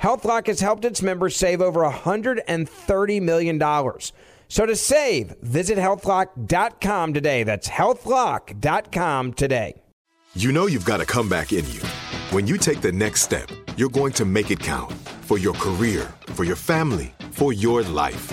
HealthLock has helped its members save over $130 million. So to save, visit healthlock.com today. That's healthlock.com today. You know you've got a comeback in you. When you take the next step, you're going to make it count for your career, for your family, for your life.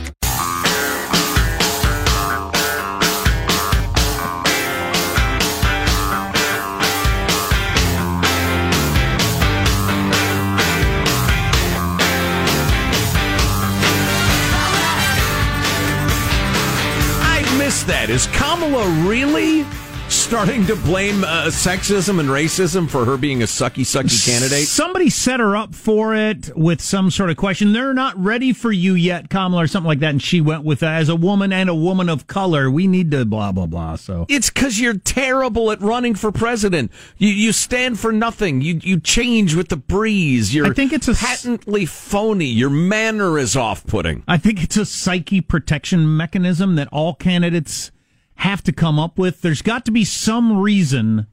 Kamala really starting to blame uh, sexism and racism for her being a sucky, sucky candidate? Somebody set her up for it with some sort of question. They're not ready for you yet, Kamala, or something like that. And she went with, uh, as a woman and a woman of color, we need to blah, blah, blah. So It's because you're terrible at running for president. You you stand for nothing. You you change with the breeze. You're I think it's a patently phony. Your manner is off putting. I think it's a psyche protection mechanism that all candidates have to come up with. There's got to be some reason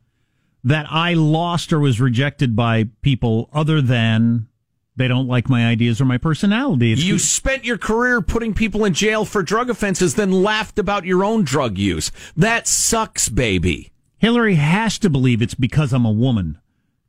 that I lost or was rejected by people other than they don't like my ideas or my personality. It's You spent your career putting people in jail for drug offenses, then laughed about your own drug use. That sucks, baby. Hillary has to believe it's because I'm a woman.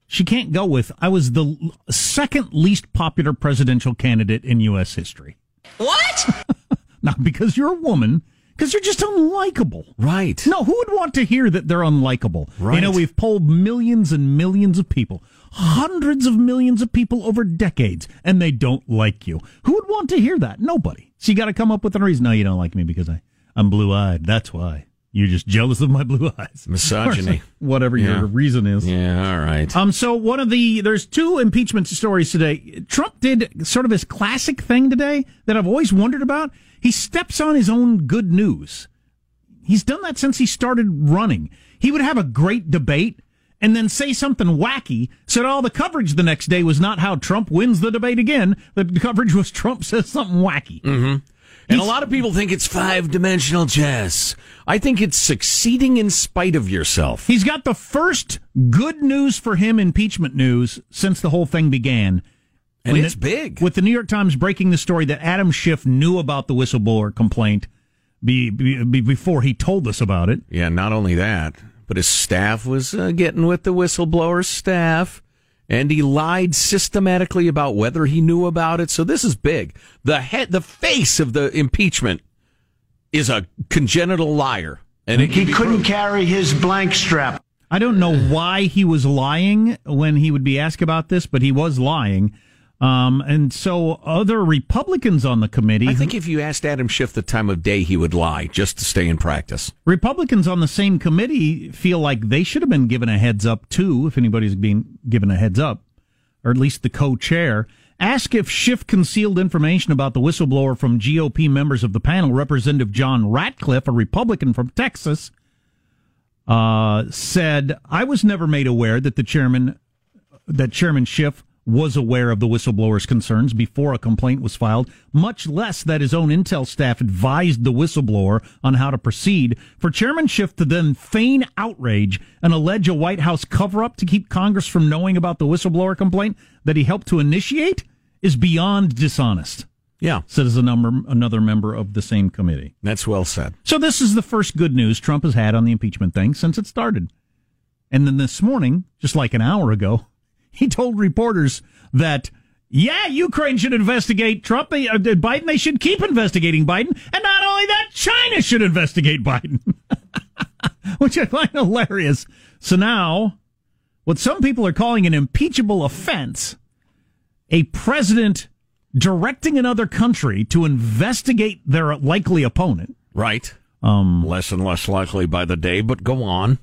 She can't go with, I was the second least popular presidential candidate in U.S. history. What? Not because you're a woman, because you're just unlikable. Right. No, who would want to hear that they're unlikable? Right. You know, we've polled millions and millions of people, hundreds of millions of people over decades, and they don't like you. Who would want to hear that? Nobody. So you got to come up with a reason. No, you don't like me because I, I'm blue eyed. That's why. You're just jealous of my blue eyes. Misogyny. Whatever Yeah. your reason is. Yeah, all right. Um, so one of the there's two impeachment stories today. Trump did sort of his classic thing today that I've always wondered about. He steps on his own good news. He's done that since he started running. He would have a great debate and then say something wacky so that all the coverage the next day was not how Trump wins the debate again. The coverage was Trump says something wacky. Mm-hmm. And a lot of people think it's five dimensional chess. I think it's succeeding in spite of yourself. He's got the first good news for him impeachment news since the whole thing began. And When it's the- big. With the New York Times breaking the story that Adam Schiff knew about the whistleblower complaint be, be, be- before he told us about it. Yeah, not only that, but his staff was uh, getting with the whistleblower's staff, and he lied systematically about whether he knew about it. So this is big. The head, the face of the impeachment is a congenital liar, and he couldn't carry his blank strap. I don't know why he was lying when he would be asked about this, but he was lying. Um, and so other Republicans on the committee. I think if you asked Adam Schiff the time of day, he would lie just to stay in practice. Republicans on the same committee feel like they should have been given a heads up too, if anybody's being given a heads up, or at least the co-chair. Ask if Schiff concealed information about the whistleblower from GOP members of the panel. Representative John Ratcliffe, a Republican from Texas, uh, said, "I was never made aware that the chairman, that Chairman Schiff." Was aware of the whistleblower's concerns before a complaint was filed, much less that his own intel staff advised the whistleblower on how to proceed. For Chairman Schiff to then feign outrage and allege a White House cover up to keep Congress from knowing about the whistleblower complaint that he helped to initiate is beyond dishonest. Yeah. Says a number, another member of the same committee. That's well said. So this is the first good news Trump has had on the impeachment thing since it started. And then this morning, just like an hour ago, he told reporters that yeah, Ukraine should investigate Trump. They, uh, Biden, they should keep investigating Biden. And not only that, China should investigate Biden, which I find hilarious. So now, what some people are calling an impeachable offense, a president directing another country to investigate their likely opponent. Right. Um, less and less likely by the day, but go on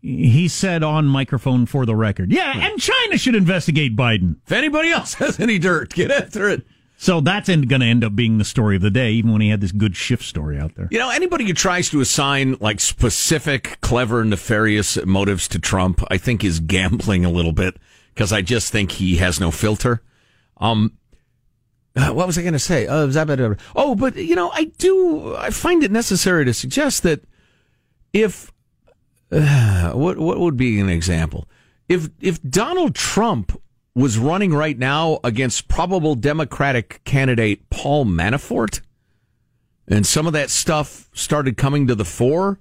he said on microphone for the record, yeah, and China should investigate Biden. If anybody else has any dirt, get after it. So that's going to end up being the story of the day, even when he had this good Schiff story out there. You know, anybody who tries to assign like specific, clever, nefarious motives to Trump, I think is gambling a little bit because I just think he has no filter. Um, uh, what was I going to say? Uh, oh, but you know, I do. I find it necessary to suggest that if what what would be an example? If if Donald Trump was running right now against probable Democratic candidate Paul Manafort, and some of that stuff started coming to the fore,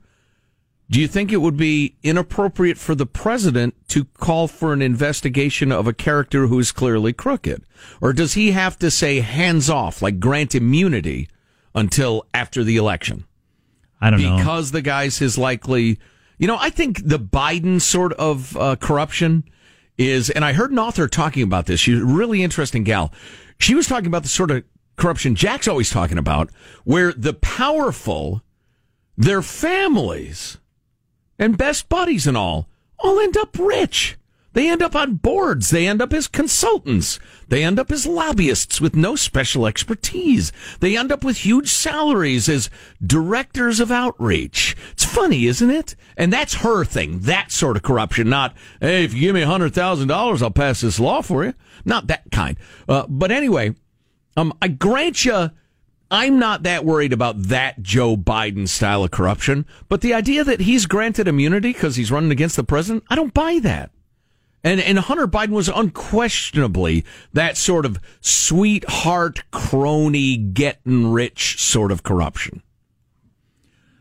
do you think it would be inappropriate for the president to call for an investigation of a character who is clearly crooked? Or does he have to say hands off, like grant immunity until after the election? I don't because know. Because the guy's his likely you know, I think the Biden sort of uh, corruption is, and I heard an author talking about this. She's a really interesting gal. She was talking about the sort of corruption Jack's always talking about, where the powerful, their families, and best buddies and all, all end up rich. They end up on boards. They end up as consultants. They end up as lobbyists with no special expertise. They end up with huge salaries as directors of outreach. It's funny, isn't it? And that's her thing. That sort of corruption. Not, hey, if you give me $100,000, I'll pass this law for you. Not that kind. Uh, but anyway, um, I grant you, I'm not that worried about that Joe Biden style of corruption. But the idea that he's granted immunity because he's running against the president, I don't buy that. And, and Hunter Biden was unquestionably that sort of sweetheart, crony, getting rich sort of corruption.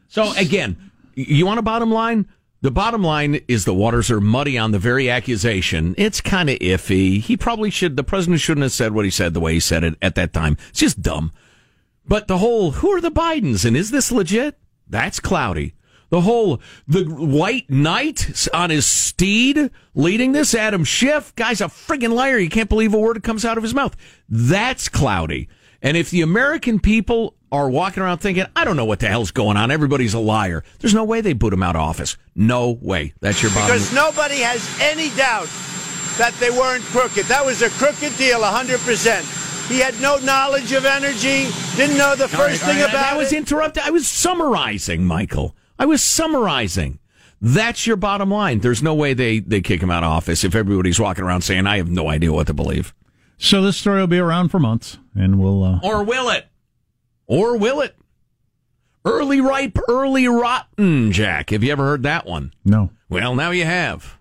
So again, you want a bottom line? The bottom line is the waters are muddy on the very accusation. It's kind of iffy. He probably should, the president shouldn't have said what he said the way he said it at that time. It's just dumb. But the whole, who are the Bidens and is this legit? That's cloudy. The whole the white knight on his steed leading this Adam Schiff guy's a friggin' liar. You can't believe a word that comes out of his mouth. That's cloudy. And if the American people are walking around thinking, I don't know what the hell's going on, everybody's a liar. There's no way they boot him out of office. No way. That's your bottom. Because nobody has any doubt that they weren't crooked. That was a crooked deal, 100%. He had no knowledge of energy, didn't know the first right, thing right, about I was interrupted. I was summarizing, Michael. I was summarizing. That's your bottom line. There's no way they, they kick him out of office if everybody's walking around saying, I have no idea what to believe. So this story will be around for months, and we'll. Uh... Or will it? Or will it? Early ripe, early rotten, Jack. Have you ever heard that one? No. Well, now you have.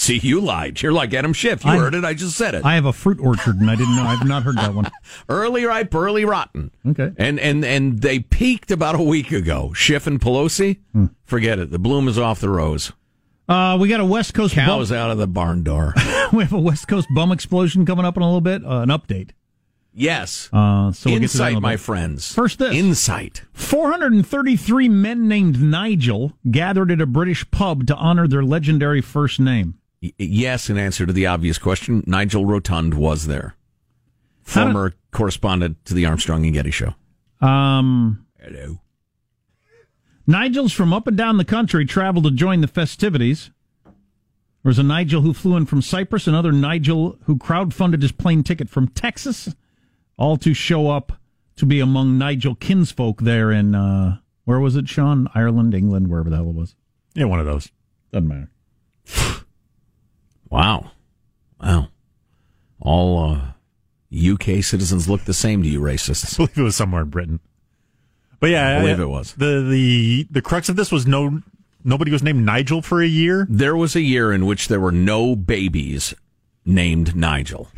See, you lied. You're like Adam Schiff. You I- heard it. I just said it. I have a fruit orchard, and I didn't know. I've not heard that one. early ripe, early rotten. Okay. And and and they peaked about a week ago. Schiff and Pelosi, Hmm. forget it. The bloom is off the rose. Uh, we got a West Coast bum, Cows out of the barn door. we have a West Coast bum explosion coming up in a little bit. Uh, an update. yes. Uh, so we'll get to that in a Insight, my friends. First this. Insight. 433 men named Nigel gathered at a British pub to honor their legendary first name. Y- yes, in answer to the obvious question, Nigel Rotund was there. How did- Former correspondent to the Armstrong and Getty show. Um, Hello. Nigels from up and down the country traveled to join the festivities. There was a Nigel who flew in from Cyprus, another Nigel who crowdfunded his plane ticket from Texas, all to show up to be among Nigel kinsfolk there in, uh, where was it, Sean? Ireland, England, wherever the hell it was. Yeah, one of those. Doesn't matter. Wow. Wow. All uh, UK citizens look the same to you, racists. I believe it was somewhere in Britain. But yeah, I believe I- it was. the the the crux of this was no nobody was named Nigel for a year. There was a year in which there were no babies named Nigel.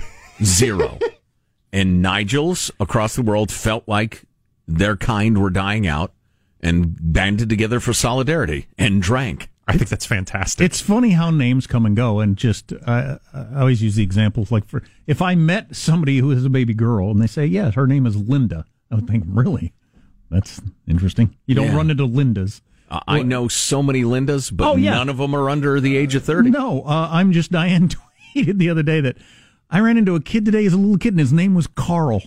Zero. and Nigels across the world felt like their kind were dying out and banded together for solidarity and drank. I think that's fantastic. It's funny how names come and go, and just uh, I always use the examples like for if I met somebody who is a baby girl and they say, "Yes, her name is Linda," I would think, "Really? That's interesting." You don't Yeah. run into Lindas. Uh, I know so many Lindas, but Oh, yeah. none of them are under the age of 30. No, uh, I'm just Diane tweeted the other day that I ran into a kid today as a little kid, and his name was Carl.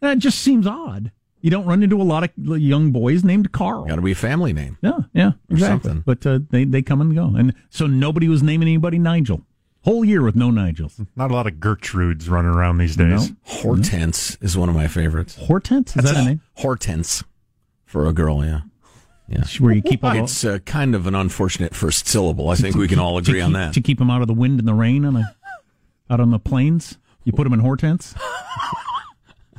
That just seems odd. You don't run into a lot of young boys named Carl. Got to be a family name. Yeah, yeah, exactly. something. But uh, they they come and go, and so nobody was naming anybody Nigel. Whole year with no Nigels. Not a lot of Gertrudes running around these days. No. Hortense is one of my favorites. Hortense is that a name? Hortense for a girl, yeah. Yeah. Where you keep all It's uh, kind of an unfortunate first syllable. I think we can all to agree on that. To keep them out of the wind and the rain on the, out on the plains, you put them in Hortense.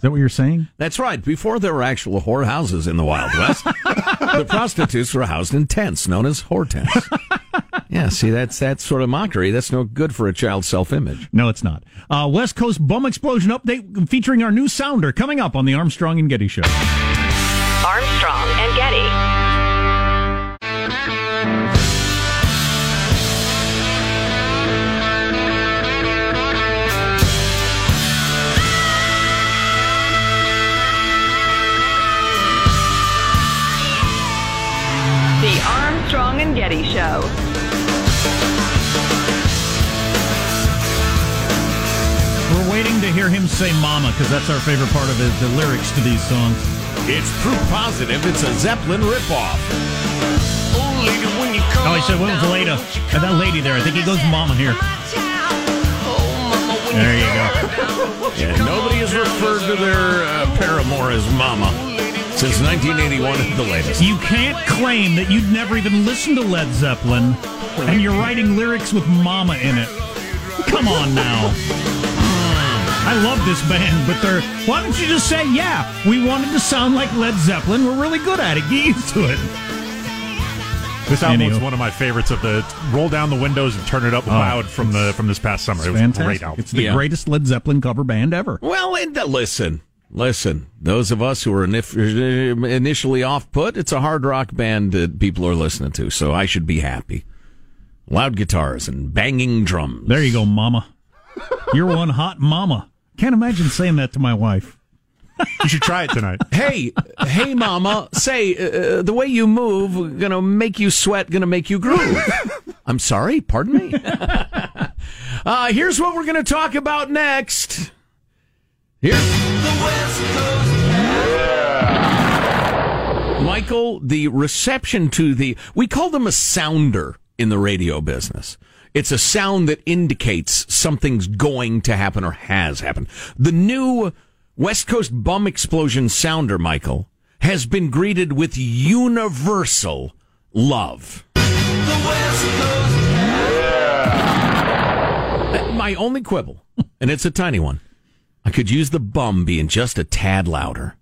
Is that what you're saying? That's right. Before there were actual whorehouses in the Wild West, the prostitutes were housed in tents known as hortents. yeah, see, that's that sort of mockery. That's no good for a child's self-image. No, it's not. Uh, West Coast bum explosion update featuring our new sounder coming up on the Armstrong and Getty Show. Armstrong Armstrong Show. We're waiting to hear him say "Mama" because that's our favorite part of it, the lyrics to these songs. It's proof positive. It's a Zeppelin ripoff. Oh, he said, "What was the lady? Uh, that lady there? I think he goes "Mama" here." There you go. Yeah, nobody has referred to their uh, paramour as Mama since 1981 at the latest. You can't claim that you'd never even listened to Led Zeppelin, and you're writing lyrics with "Mama" in it. Come on now. I love this band, but they're. Why don't you just say, "Yeah, we wanted to sound like Led Zeppelin. We're really good at it. Get used to it." This album Anywho. was one of my favorites of the roll down the windows and turn it up loud from the from this past summer. It was a Fantastic. great album. It's the Yeah. greatest Led Zeppelin cover band ever. Well, and uh, listen, listen. Those of us who are initially off put, it's a hard rock band that people are listening to, so I should be happy. Loud guitars and banging drums. There you go, Mama. You're one hot Mama. Can't imagine saying that to my wife. You should try it tonight. hey, hey, mama, say, uh, the way you move, gonna make you sweat, gonna make you groove. I'm sorry, pardon me? uh, here's what we're gonna talk about next. Here. Michael, the reception to the, we call them a sounder in the radio business. It's a sound that indicates something's going to happen or has happened. The new West Coast bum explosion sounder, Michael, has been greeted with universal love. Uh, My only quibble, and it's a tiny one, I could use the bum being just a tad louder.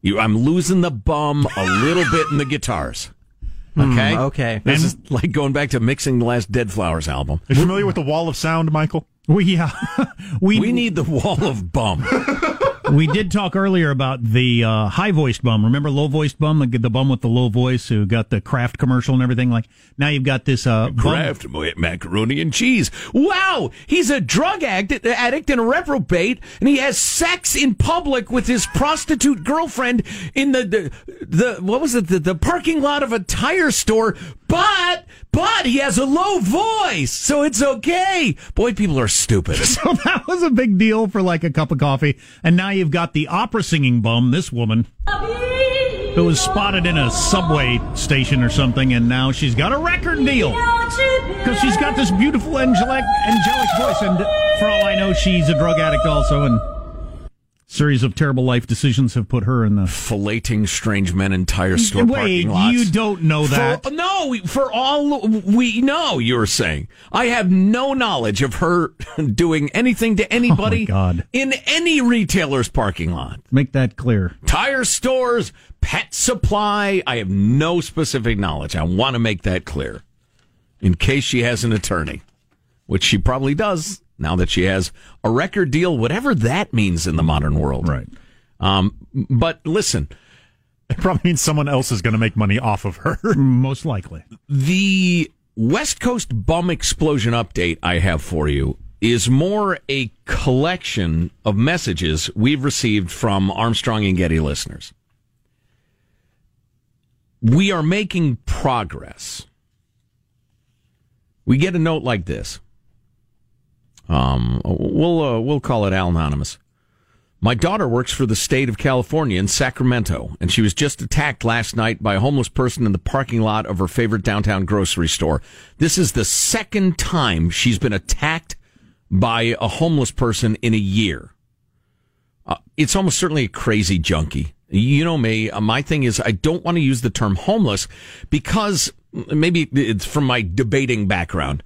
You, I'm losing the bum a little bit in the guitars. Okay. Hmm, okay. This is like going back to mixing the last Dead Flowers album. Are you familiar with the wall of sound, Michael? We yeah, we We need the wall of bum. we did talk earlier about the uh, high voiced bum. Remember low voiced bum, the, the bum with the low voice who got the Kraft commercial and everything. Like now you've got this uh, Kraft macaroni and cheese. Wow, he's a drug addict, addict and a reprobate, and he has sex in public with his prostitute girlfriend in the the, the what was it the, the parking lot of a tire store. But but he has a low voice, so it's okay. Boy, people are stupid. So that was a big deal for like a cup of coffee. And now you've got the opera singing bum, this woman, who was spotted in a subway station or something, and now she's got a record deal. Because she's got this beautiful angelic, angelic voice, and for all I know, she's a drug addict also, and series of terrible life decisions have put her in the Filleting strange men in tire store Wait, parking lots. you don't know that. For, no, for all we know, you're saying. I have no knowledge of her doing anything to oh anybody Oh God. in any retailer's parking lot. Make that clear. Tire stores, pet supply. I have no specific knowledge. I want to make that clear in case she has an attorney, which she probably does now that she has a record deal, whatever that means in the modern world. Right. Um, but listen, It probably means someone else is going to make money off of her. Most likely. The West Coast bum explosion update I have for you is more a collection of messages we've received from Armstrong and Getty listeners. We are making progress. We get a note like this. Um, we'll uh, we'll call it Al Anonymous. My daughter works for the state of California in Sacramento, and she was just attacked last night by a homeless person in the parking lot of her favorite downtown grocery store. This is the second time she's been attacked by a homeless person in a year. Uh, it's almost certainly a crazy junkie. You know me. Uh, my thing is, I don't want to use the term homeless because maybe it's from my debating background.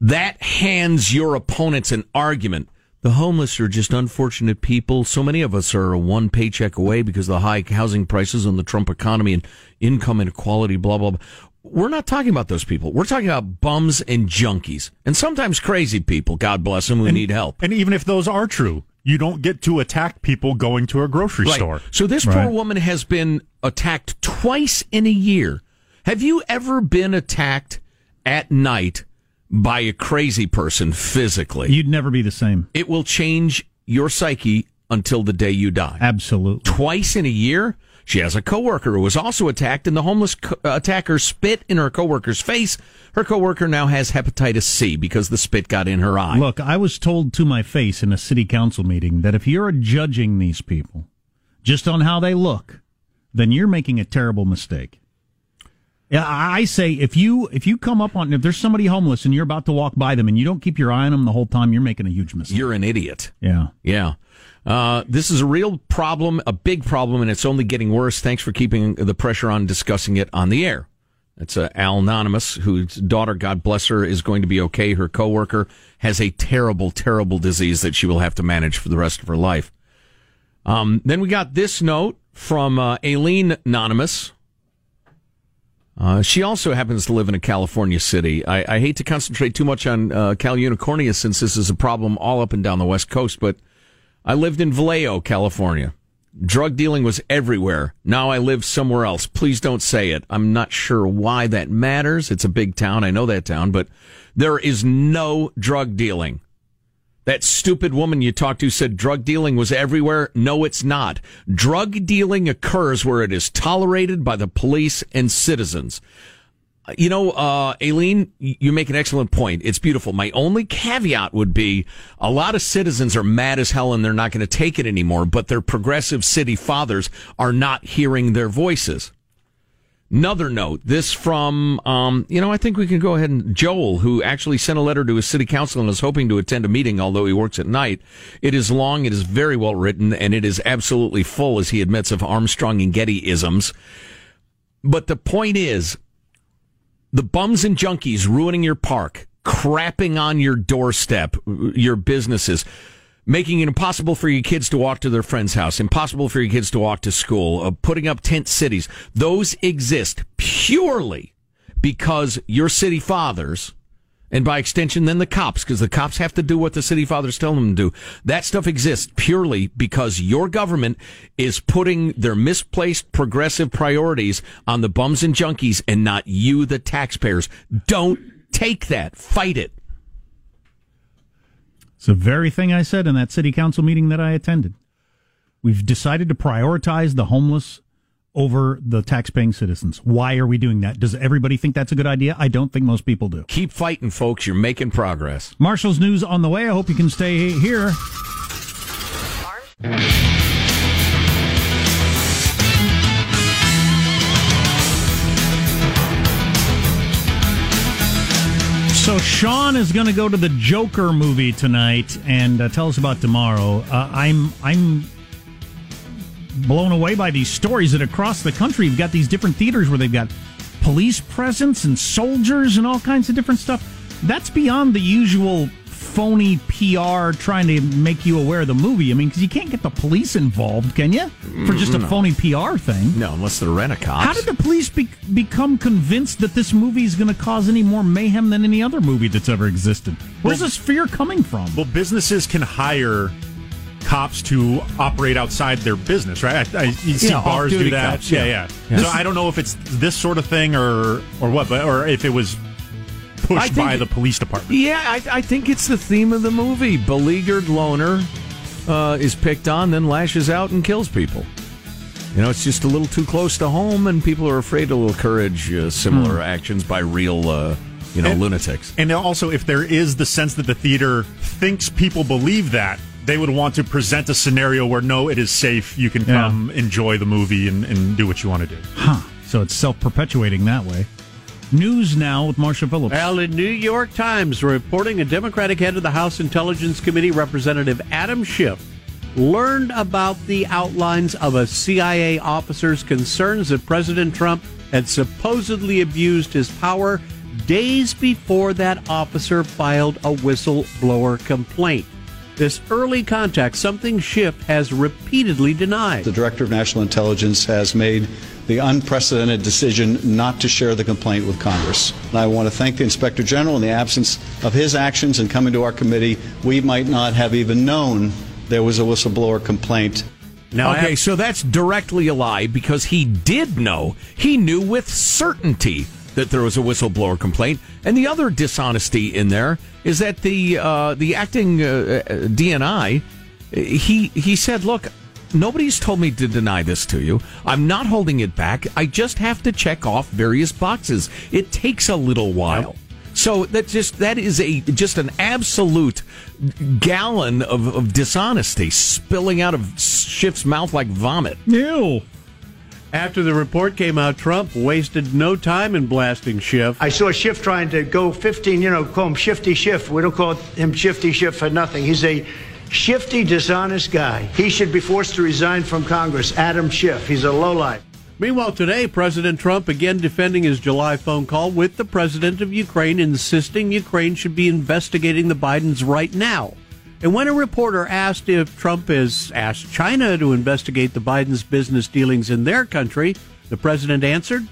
That hands your opponents an argument. The homeless are just unfortunate people. So many of us are one paycheck away because of the high housing prices and the Trump economy and income inequality, blah, blah, blah. We're not talking about those people. We're talking about bums and junkies and sometimes crazy people, God bless them, who need help. And even if those are true, you don't get to attack people going to a grocery Right. store. So this poor woman has been attacked twice in a year. Have you ever been attacked at night by a crazy person physically? You'd never be the same. It will change your psyche until the day you die. Absolutely. Twice in a year? She has a coworker who was also attacked, and the homeless co- uh, attacker spit in her coworker's face. Her coworker now has hepatitis C because the spit got in her eye. Look, I was told to my face in a city council meeting that if you're judging these people just on how they look, then you're making a terrible mistake. Yeah, I say if you if you come up on if there's somebody homeless and you're about to walk by them and you don't keep your eye on them the whole time, you're making a huge mistake. You're an idiot. Yeah. Yeah. Uh, this is a real problem, a big problem, and it's only getting worse. Thanks for keeping the pressure on discussing it on the air. That's uh, Al Anonymous, whose daughter, God bless her, is going to be okay. Her coworker has a terrible, terrible disease that she will have to manage for the rest of her life. Um, then we got this note from uh, Aileen Anonymous. Uh, she also happens to live in a California city. I, I hate to concentrate too much on uh, Cal Unicornia since this is a problem all up and down the West Coast, but I lived in Vallejo, California. Drug dealing was everywhere. Now I live somewhere else. Please don't say it. I'm not sure why that matters. It's a big town. I know that town, but there is no drug dealing. That stupid woman you talked to said drug dealing was everywhere. No, it's not. Drug dealing occurs where it is tolerated by the police and citizens. You know, uh, Aileen, you make an excellent point. It's beautiful. My only caveat would be a lot of citizens are mad as hell and they're not going to take it anymore, but their progressive city fathers are not hearing their voices. Another note, this from, um, you know, I think we can go ahead and Joel, who actually sent a letter to his city council and is hoping to attend a meeting, although he works at night. It is long, it is very well written, and it is absolutely full, as he admits, of Armstrong and Getty isms. But the point is, the bums and junkies ruining your park, crapping on your doorstep, your businesses, making it impossible for your kids to walk to their friend's house, impossible for your kids to walk to school, uh, putting up tent cities. Those exist purely because your city fathers, and by extension, then the cops, because the cops have to do what the city fathers tell them to do. That stuff exists purely because your government is putting their misplaced progressive priorities on the bums and junkies and not you, the taxpayers. Don't take that. Fight it. It's the very thing I said in that city council meeting that I attended. We've decided to prioritize the homeless over the tax-paying citizens. Why are we doing that? Does everybody think that's a good idea? I don't think most people do. Keep fighting, folks. You're making progress. Marshall's news on the way. I hope you can stay here. So Sean is going to go to the Joker movie tonight and uh, tell us about tomorrow. Uh, I'm I'm blown away by these stories that across the country you've got these different theaters where they've got police presence and soldiers and all kinds of different stuff. That's beyond the usual phony PR trying to make you aware of the movie. I mean, because you can't get the police involved, can you? For just a No. phony PR thing. No, unless they're rent a cops. How did the police be- become convinced that this movie is going to cause any more mayhem than any other movie that's ever existed? Where's this fear coming from? Well, businesses can hire cops to operate outside their business, right? I, I, you see Yeah, bars do that. cops, yeah, yeah. yeah. So I don't know if it's this sort of thing or or what, but or if it was pushed think by the police department. Yeah, I, I think it's the theme of the movie. Beleaguered loner uh, is picked on, then lashes out and kills people. You know, it's just a little too close to home, and people are afraid to encourage uh, similar Hmm. actions by real, uh, you know, And- lunatics. And also, if there is the sense that the theater thinks people believe that, they would want to present a scenario where no, it is safe. You can Yeah. come enjoy the movie and, and do what you want to do. Huh. So it's self perpetuating that way. News now with Marsha Phillips. Well, in New York Times reporting, a Democratic head of the House Intelligence Committee, Representative Adam Schiff, learned about the outlines of a CIA officer's concerns that President Trump had supposedly abused his power days before that officer filed a whistleblower complaint. This early contact, something Schiff has repeatedly denied. The Director of National Intelligence has made the unprecedented decision not to share the complaint with Congress. And I want to thank the Inspector General in the absence of his actions and coming to our committee. We might not have even known there was a whistleblower complaint. Now, okay, so that's directly a lie because he did know. He knew with certainty that there was a whistleblower complaint. And the other dishonesty in there is that the uh, the acting uh, uh, DNI he he said, "Look, nobody's told me to deny this to you. I'm not holding it back. I just have to check off various boxes. It takes a little while." So that just that is a just an absolute gallon of, of dishonesty spilling out of Schiff's mouth like vomit. Ew. After the report came out, Trump wasted no time in blasting Schiff. I saw Schiff trying to go 15, you know, call him Shifty Schiff. We don't call him Shifty Schiff for nothing. He's a shifty, dishonest guy. He should be forced to resign from Congress. Adam Schiff. He's a lowlife. Meanwhile, today, President Trump again defending his July phone call with the president of Ukraine, insisting Ukraine should be investigating the Bidens right now. And when a reporter asked if Trump has asked China to investigate the Bidens' business dealings in their country, the president answered,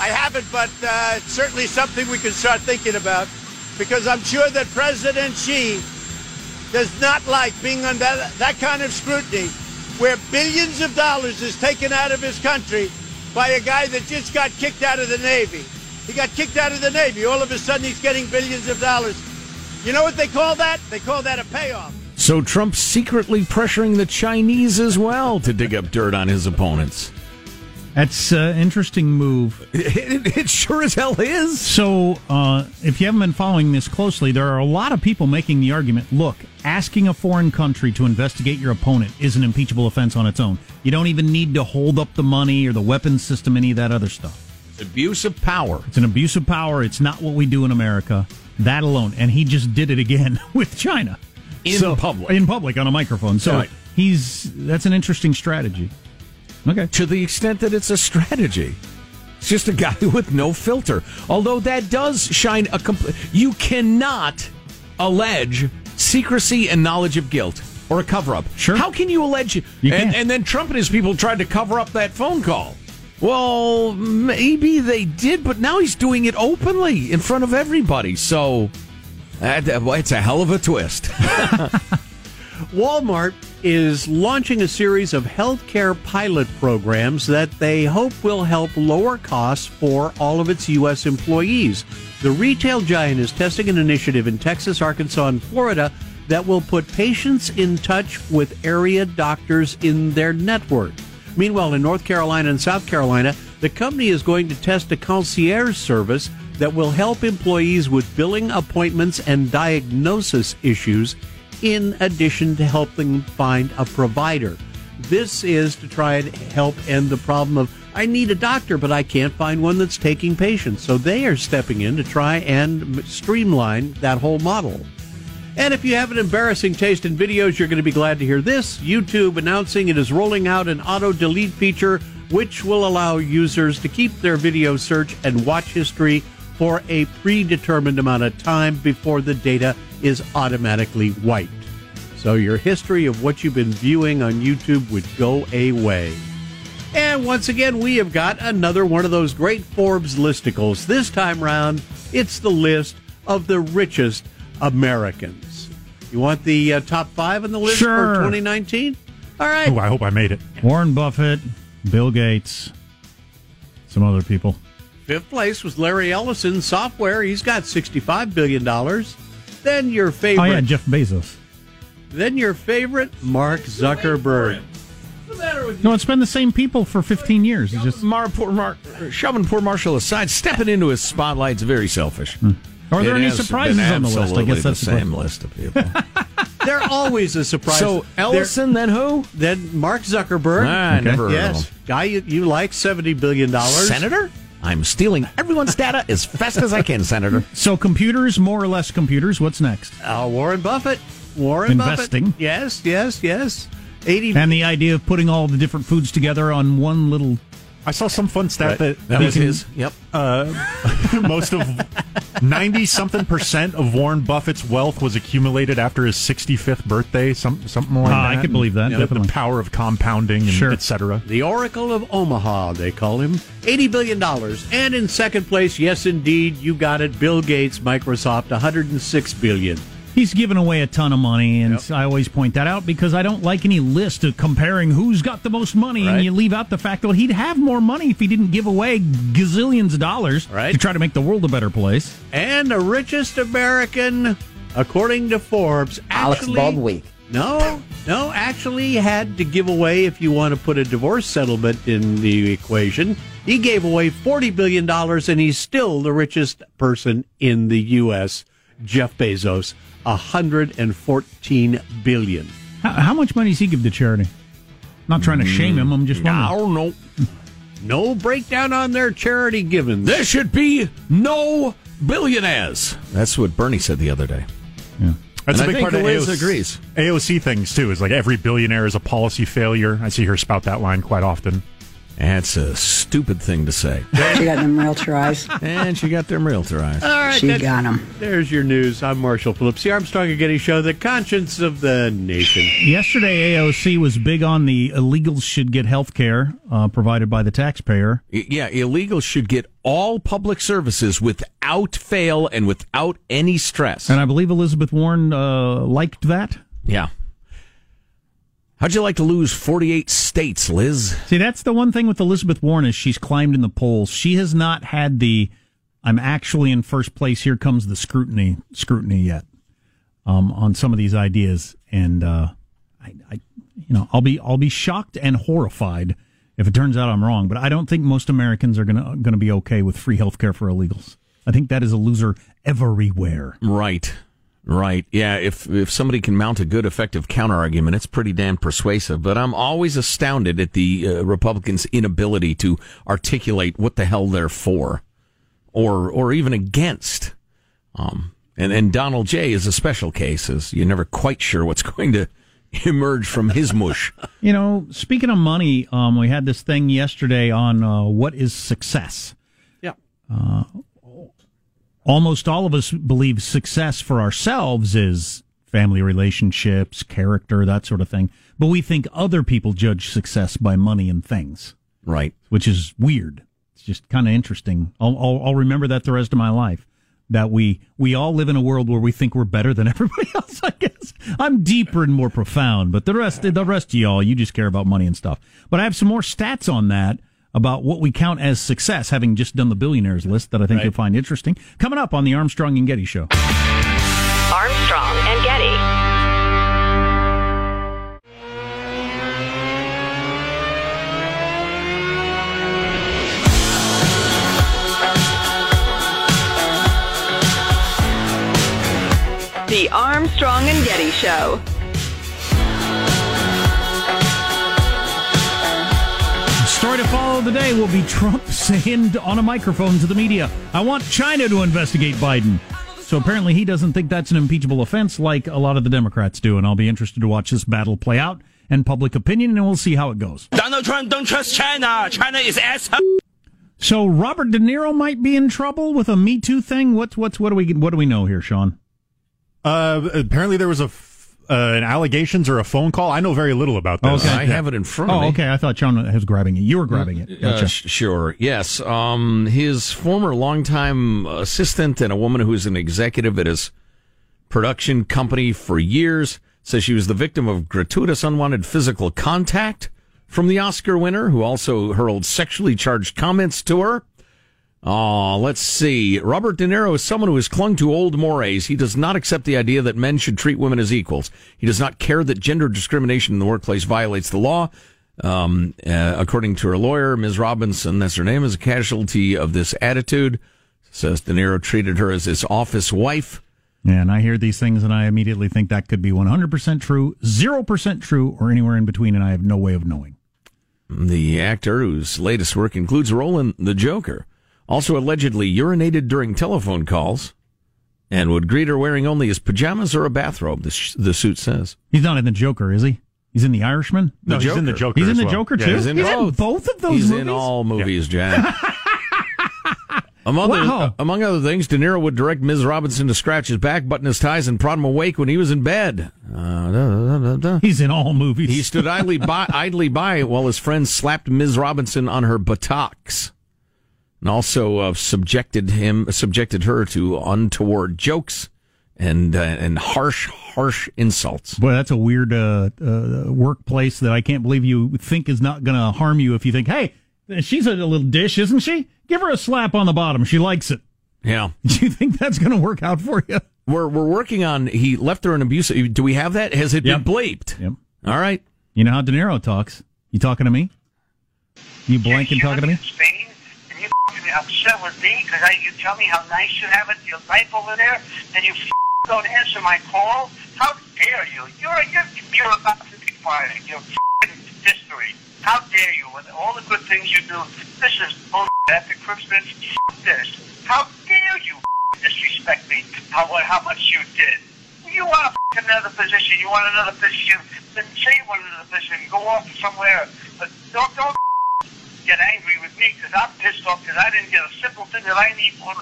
I haven't, but uh, it's certainly something we can start thinking about because I'm sure that President Xi does not like being under that, that kind of scrutiny where billions of dollars is taken out of his country by a guy that just got kicked out of the Navy. He got kicked out of the Navy. All of a sudden, he's getting billions of dollars. You know what they call that? They call that a payoff. So Trump's secretly pressuring the Chinese as well to dig up dirt on his opponents. That's an interesting move. It, it sure as hell is. So, uh, if you haven't been following this closely, there are a lot of people making the argument look, asking a foreign country to investigate your opponent is an impeachable offense on its own. You don't even need to hold up the money or the weapons system, any of that other stuff. It's Abuse of power. It's an abuse of power. It's not what we do in America. That alone. And he just did it again with China. In So- public. In public on a microphone. So Right. he's that's an interesting strategy. Okay. To the extent that it's a strategy. It's just a guy with no filter. Although that does shine a complete. You cannot allege secrecy and knowledge of guilt or a cover up. Sure. How can you allege? You and, and then Trump and his people tried to cover up that phone call. Well, maybe they did, but now he's doing it openly in front of everybody. So it's a hell of a twist. Walmart is launching a series of healthcare pilot programs that they hope will help lower costs for all of its U.S. employees. The retail giant is testing an initiative in Texas, Arkansas, and Florida that will put patients in touch with area doctors in their network. Meanwhile, in North Carolina and South Carolina, the company is going to test a concierge service that will help employees with billing appointments and diagnosis issues in addition to helping find a provider. This is to try and help end the problem of I need a doctor, but I can't find one that's taking patients. So they are stepping in to try and streamline that whole model. And if you have an embarrassing taste in videos, you're going to be glad to hear this. YouTube announcing it is rolling out an auto delete feature, which will allow users to keep their video search and watch history for a predetermined amount of time before the data is automatically wiped. So your history of what you've been viewing on YouTube would go away. And once again, we have got another one of those great Forbes listicles. This time round, it's the list of the richest Americans. You want the uh, top five on the list Sure. for 2019? All right. Ooh, I hope I made it. Warren Buffett, Bill Gates, some other people. Fifth place was Larry Ellison, software. He's got $65 billion. Then your favorite. Oh yeah, Jeff Bezos. Then your favorite, Mark Zuckerberg. No, it's been the same people for 15 years. It's just Mar, poor Mar, shoving poor Marshall aside, stepping into his spotlight's very selfish. Are there It any surprises been on the list? I guess that's the the same list of people. They're always a surprise. So Ellison, then who? Then Mark Zuckerberg. Ah, I never heard of Yes. him. Guy you, you like, $70 billion. Senator? I'm stealing everyone's data as fast as I can, Senator. So computers, more or less computers. What's next? Uh, Warren Buffett. Warren Investing. Buffett. Yes, yes, yes. 80 And the idea of putting all the different foods together on one little. I saw some fun stat Right. that That was can- his. Yep. Uh, most of ninety something percent of Warren Buffett's wealth was accumulated after his sixty fifth birthday. Some something like Ah, that. I can believe that, The- definitely. The power of compounding, and Sure. etc. The Oracle of Omaha, they call him. $80 billion. And in second place, yes, indeed, you got it, Bill Gates, Microsoft, $106 billion. He's given away a ton of money, and I always point that out because I don't like any list of comparing who's got the most money, Right. and you leave out the fact that he'd have more money if he didn't give away gazillions of dollars Right. to try to make the world a better place. And the richest American, according to Forbes, Alex actually, Baldwin. No, no, actually had to give away, if you want to put a divorce settlement in the equation, he gave away $40 billion and he's still the richest person in the U.S., Jeff Bezos, 114 billion. How, how much money does he give to charity? Not trying to shame him. I'm just mm, I wondering. don't know. No breakdown on their charity givens. There should be no billionaires. That's what Bernie said the other day. That's And a I big think part of Liz AOC, agrees. AOC things too. Is like every billionaire is a policy failure. I see her spout that line quite often. That's a stupid thing to say. She got them realtor eyes. and she got them realtor eyes. All right, She got them. There's your news. I'm Marshall Phillips, the Armstrong and Getty Show, the conscience of the nation. Yesterday, AOC was big on the illegals should get health care uh, provided by the taxpayer. Yeah, illegals should get all public services without fail and without any stress. And I believe Elizabeth Warren uh, liked that. Yeah. How'd you like to lose 48 states, Liz? See, that's the one thing with Elizabeth Warren is she's climbed in the polls. She has not had the I'm actually in first place. Here comes the scrutiny scrutiny yet um, on some of these ideas, and uh, I, I, you know, I'll be I'll be shocked and horrified if it turns out I'm wrong. But I don't think most Americans are gonna gonna be okay with free health care for illegals. I think that is a loser everywhere. Right. Right. Yeah, if if somebody can mount a good effective counterargument, it's pretty damn persuasive, but I'm always astounded at the uh, Republicans' inability to articulate what the hell they're for or or even against. Um and and Donald J is a special case as you're never quite sure what's going to emerge from his mush. You know, speaking of money, um, we had this thing yesterday on uh, what is success. Yeah. Uh, almost all of us believe success for ourselves is family relationships, character, that sort of thing. But we think other people judge success by money and things. Right. which is weird. It's just kind of interesting. I'll, I'll, I'll remember that the rest of my life. That we we all live in a world where we think we're better than everybody else. I guess I'm deeper and more profound, but the rest the rest of y'all, you just care about money and stuff. But I have some more stats on that about what we count as success, having just done the billionaires list that I think Right. you'll find interesting. Coming up on the Armstrong and Getty Show. Armstrong and Getty. The Armstrong and Getty Show. Story to follow today will be Trump saying on a microphone to the media, I want China to investigate Biden. So apparently he doesn't think that's an impeachable offense like a lot of the Democrats do. And I'll be interested to watch this battle play out and public opinion, and we'll see how it goes. Donald Trump don't trust China. China is asshole. So Robert De Niro might be in trouble with a Me Too thing. What's what's what do we what do we know here, Sean? Uh, apparently there was a f- uh, an allegations or a phone call. I know very little about this. I have it in front of Oh, me. okay. I thought John was grabbing it. You were grabbing it. Uh, sh- sure. Yes. Um, his former longtime assistant and a woman who's an executive at his production company for years says she was the victim of gratuitous unwanted physical contact from the Oscar winner, who also hurled sexually charged comments to her. Oh, let's see. Robert De Niro is someone who has clung to old mores. He does not accept the idea that men should treat women as equals. He does not care that gender discrimination in the workplace violates the law. Um, uh, according to her lawyer, Ms. Robinson, that's her name, is a casualty of this attitude. Says De Niro treated her as his office wife. Yeah, and I hear these things and I immediately think that could be 100% true, 0% true, or anywhere in between, and I have no way of knowing. The actor, whose latest work includes a role in The Joker, also allegedly urinated during telephone calls and would greet her wearing only his pajamas or a bathrobe, the, sh- the suit says. He's not in the Joker, is he? He's in the Irishman? No, he's in the Joker He's in the well. Joker, Yeah, too? He's in both. both of those He's movies? in all movies, Jack. Among, Wow. other, among other things, De Niro would direct Ms. Robinson to scratch his back, button his ties, and prod him awake when he was in bed. Uh, da, da, da, da. He's in all movies. He stood idly by, idly by while his friends slapped Ms. Robinson on her buttocks, and also uh, subjected him, subjected her to untoward jokes and uh, and harsh, harsh insults. Boy, that's a weird uh, uh, workplace that I can't believe you think is not going to harm you if you think, hey, she's a little dish, isn't she? Give her a slap on the bottom. She likes it. Yeah. Do you think that's going to work out for you? We're we're working on. He left her an abuse. Do we have that? Has it Yep. been bleeped? Yep. All right. You know how De Niro talks. You talking to me? You blank and talking to me? Spain, and you f***ing upset with me because you tell me how nice you have it, your life over there, and you f- don't answer my call? How dare you? You're you're, you're about to be fired. You're f***ing history. How dare you? With all the good things you do, this is bullshit. After Christmas, f- this. How dare you f- disrespect me? How? How much you did? You want f- another position? You want another position? Then say you want another position. Go off somewhere, but don't don't get angry with me because I'm pissed off because I didn't get a simple thing that I need for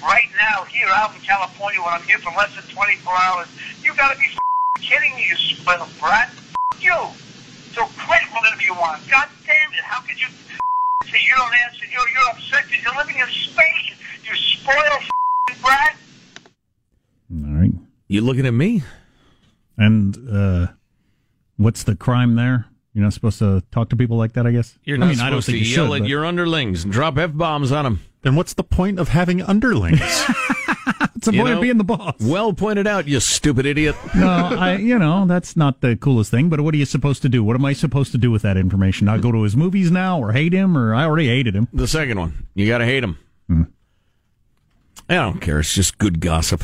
right now here out in California when I'm here for less than 24 hours. You got to be f- kidding me, you spoiled brat. F- you. So quit whatever you want. God damn it. How could you say you don't answer? You're, you're upset because you're living in Spain. You spoiled f- brat. All right. You looking at me? And uh, what's the crime there? You're not supposed to talk to people like that, I guess? You're I not mean, I don't supposed to you yell should, at but- your underlings and drop f bombs on them. Then what's the point of having underlings? It's the point of being the boss. Well pointed out, you stupid idiot. no, I, you know, that's not the coolest thing, but what are you supposed to do? What am I supposed to do with that information? Not go to his movies now or hate him or I already hated him. The second one, you got to hate him. Hmm. I don't care. It's just good gossip.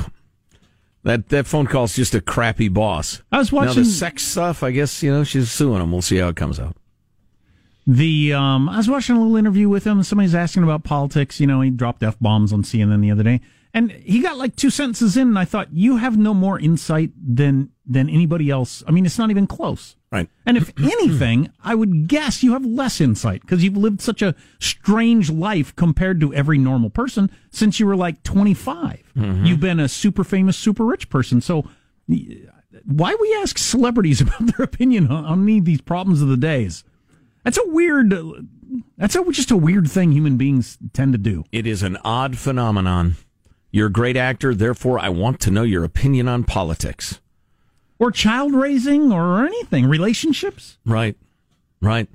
That that phone call's just a crappy boss. I was now watching- the sex stuff. I guess you know she's suing him. We'll see how it comes out. The um, I was watching a little interview with him. Somebody's asking about politics. You know, he dropped f bombs on CNN the other day, and he got like two sentences in, and I thought, you have no more insight than than anybody else. I mean, it's not even close. Right. And if anything, I would guess you have less insight because you've lived such a strange life compared to every normal person since you were like 25. Mm-hmm. You've been a super famous, super rich person. So why we ask celebrities about their opinion on, on any of these problems of the days? That's a weird. That's a, just a weird thing human beings tend to do. It is an odd phenomenon. You're a great actor, therefore, I want to know your opinion on politics. Or child raising or anything, relationships. Right. Right.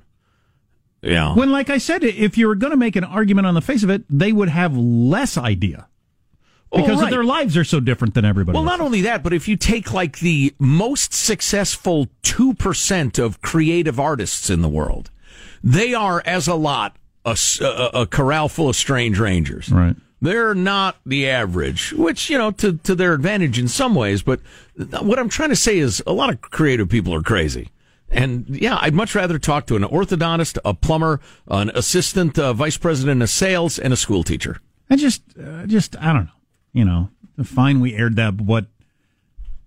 Yeah. When, like I said, if you were going to make an argument on the face of it, they would have less idea oh, because Oh, right. their lives are so different than everybody. Well, else. not only that, but if you take like the most successful 2% of creative artists in the world, they are, as a lot, a corral full of strange rangers. Right. They're not the average, which, you know, to, to their advantage in some ways. But what I'm trying to say is a lot of creative people are crazy. And yeah, I'd much rather talk to an orthodontist, a plumber, an assistant uh, vice president of sales, and a school teacher. I just, uh, just, I don't know. You know, fine, we aired that, but what?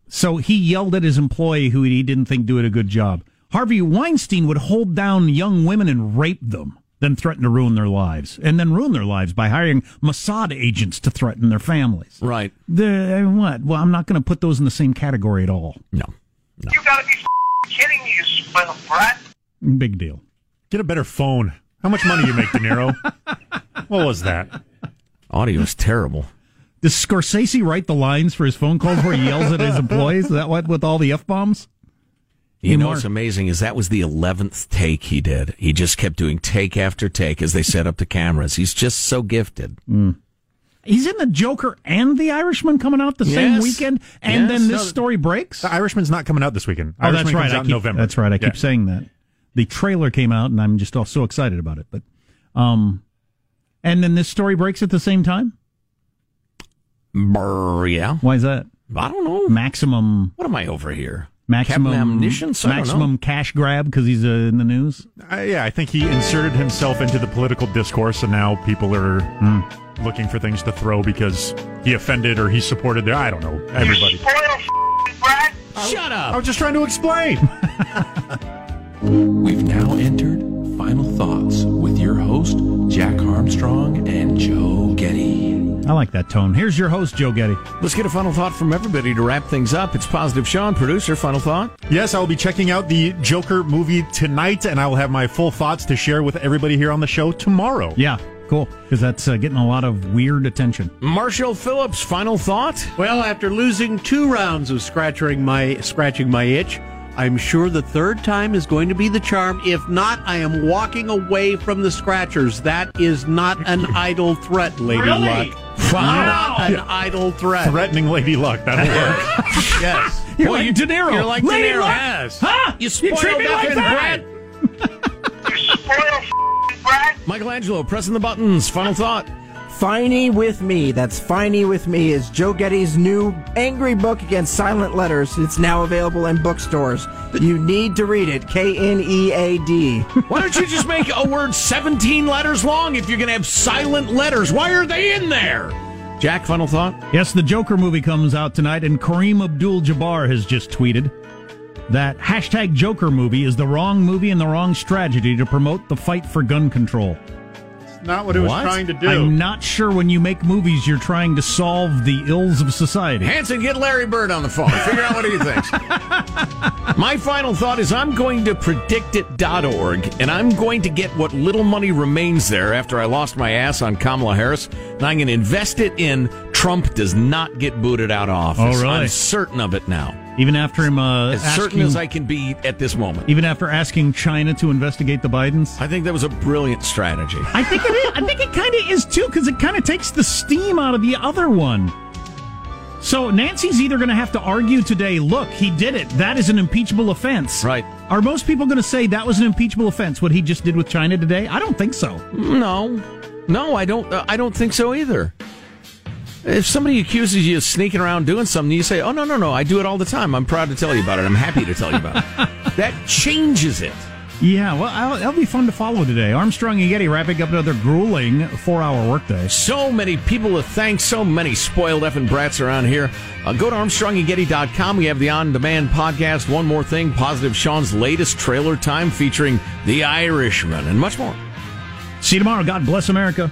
So he yelled at his employee who he didn't think did a good job. Harvey Weinstein would hold down young women and rape them, then threaten to ruin their lives, and then ruin their lives by hiring Mossad agents to threaten their families. Right. The eh, what? Well, I'm not going to put those in the same category at all. No. You gotta be f***ing kidding me, you spoiled brat. Big deal. Get a better phone. How much money you make, De Niro? what was that? Audio is terrible. Does Scorsese write the lines for his phone calls where he yells at his employees? Is that what with all the f bombs? You Hey, know Mark. what's amazing is that was the eleventh take he did. He just kept doing take after take as they set up the cameras. He's just so gifted. He's in the Joker and the Irishman coming out the same weekend, and Yes. then this No, story breaks. The Irishman's not coming out this weekend. Oh, that's Irishman right. Comes I out in keep, November. That's right. I keep saying that. The trailer came out, and I'm just all so excited about it. But, um, and then this story breaks at the same time. Brr, yeah. Why is that? I don't know. Maximum. What am I over here? Maximum Captain Omniscience? I don't know. Maximum cash grab because he's uh, in the news. Uh, yeah, I think he inserted himself into the political discourse, and now people are Hmm. looking for things to throw because he offended or he supported their. I don't know. Everybody. Spoiled f***ing brat. Shut up. I was just trying to explain. We've now entered Final Thoughts with your host, Jack Armstrong and Joe Getty. I like that tone. Here's your host, Joe Getty. Let's get a final thought from everybody to wrap things up. It's Positive Sean, producer. Final thought. yes, I will be checking out the Joker movie tonight, and I will have my full thoughts to share with everybody here on the show tomorrow. Yeah, cool. Because that's uh, getting a lot of weird attention. Marshall Phillips, final thought. Well, after losing two rounds of scratching my scratching my itch, I'm sure the third time is going to be the charm. If not, I am walking away from the scratchers. That is not an idle threat, Lady Really? Luck. Wow. Not an idle threat. Threatening Lady Luck. That'll work. yes. You're Boy, like you- De Niro. You're like Lady De Niro. Luck? Yes. Huh? You You spoiled treat me like effing that? brat. You spoiled f***ing brat. Michelangelo, pressing the buttons. Final thought. Finey with Me. That's Finey with Me is Joe Getty's new angry book against silent letters. It's now available in bookstores. You need to read it. K N E A D. Why don't you just make a word 17 letters long if you're going to have silent letters? Why are they in there? Jack, final thought? Yes, the Joker movie comes out tonight, and Kareem Abdul Jabbar has just tweeted that hashtag Joker movie is the wrong movie and the wrong strategy to promote the fight for gun control. Not what it was What? trying to do. I'm not sure when you make movies you're trying to solve the ills of society. Hanson, get Larry Bird on the phone. Figure out what he thinks. My final thought is I'm going to predictit.org and I'm going to get what little money remains there after I lost my ass on Kamala Harris and I'm going to invest it in Trump does not get booted out of office. Oh, really? I'm certain of it now. Even after him uh, As asking, certain as I can be at this moment. even after asking China to investigate the Bidens. I think that was a brilliant strategy. I think it is. I think it kind of is too, because it kind of takes the steam out of the other one. So Nancy's either going to have to argue today. Look, he did it. That is an impeachable offense. Right. Are most people going to say that was an impeachable offense? What he just did with China today? I don't think so. No, no, I don't. Uh, I don't think so either. If somebody accuses you of sneaking around doing something, you say, "Oh no, no, no! I do it all the time. I'm proud to tell you about it. I'm happy to tell you about it." that changes it. Yeah, well, I'll- that'll be fun to follow today. Armstrong and Getty wrapping up another grueling four-hour workday. So many people to thank. So many spoiled effing brats around here. Uh, go to ArmstrongandGetty.com. We have the on-demand podcast. One more thing: Positive Sean's latest trailer time featuring The Irishman and much more. See you tomorrow. God bless America.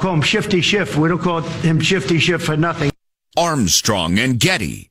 Call him Shifty Schiff. We don't call him Shifty Schiff for nothing. Armstrong and Getty.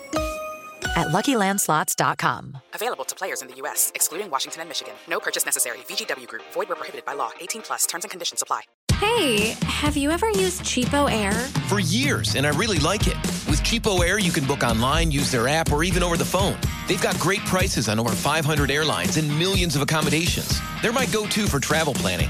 at luckylandslots.com. Available to players in the U.S., excluding Washington and Michigan. No purchase necessary. VGW Group, void where prohibited by law. 18 plus terms and conditions apply. Hey, have you ever used Cheapo Air? For years, and I really like it. With Cheapo Air, you can book online, use their app, or even over the phone. They've got great prices on over 500 airlines and millions of accommodations. They're my go to for travel planning.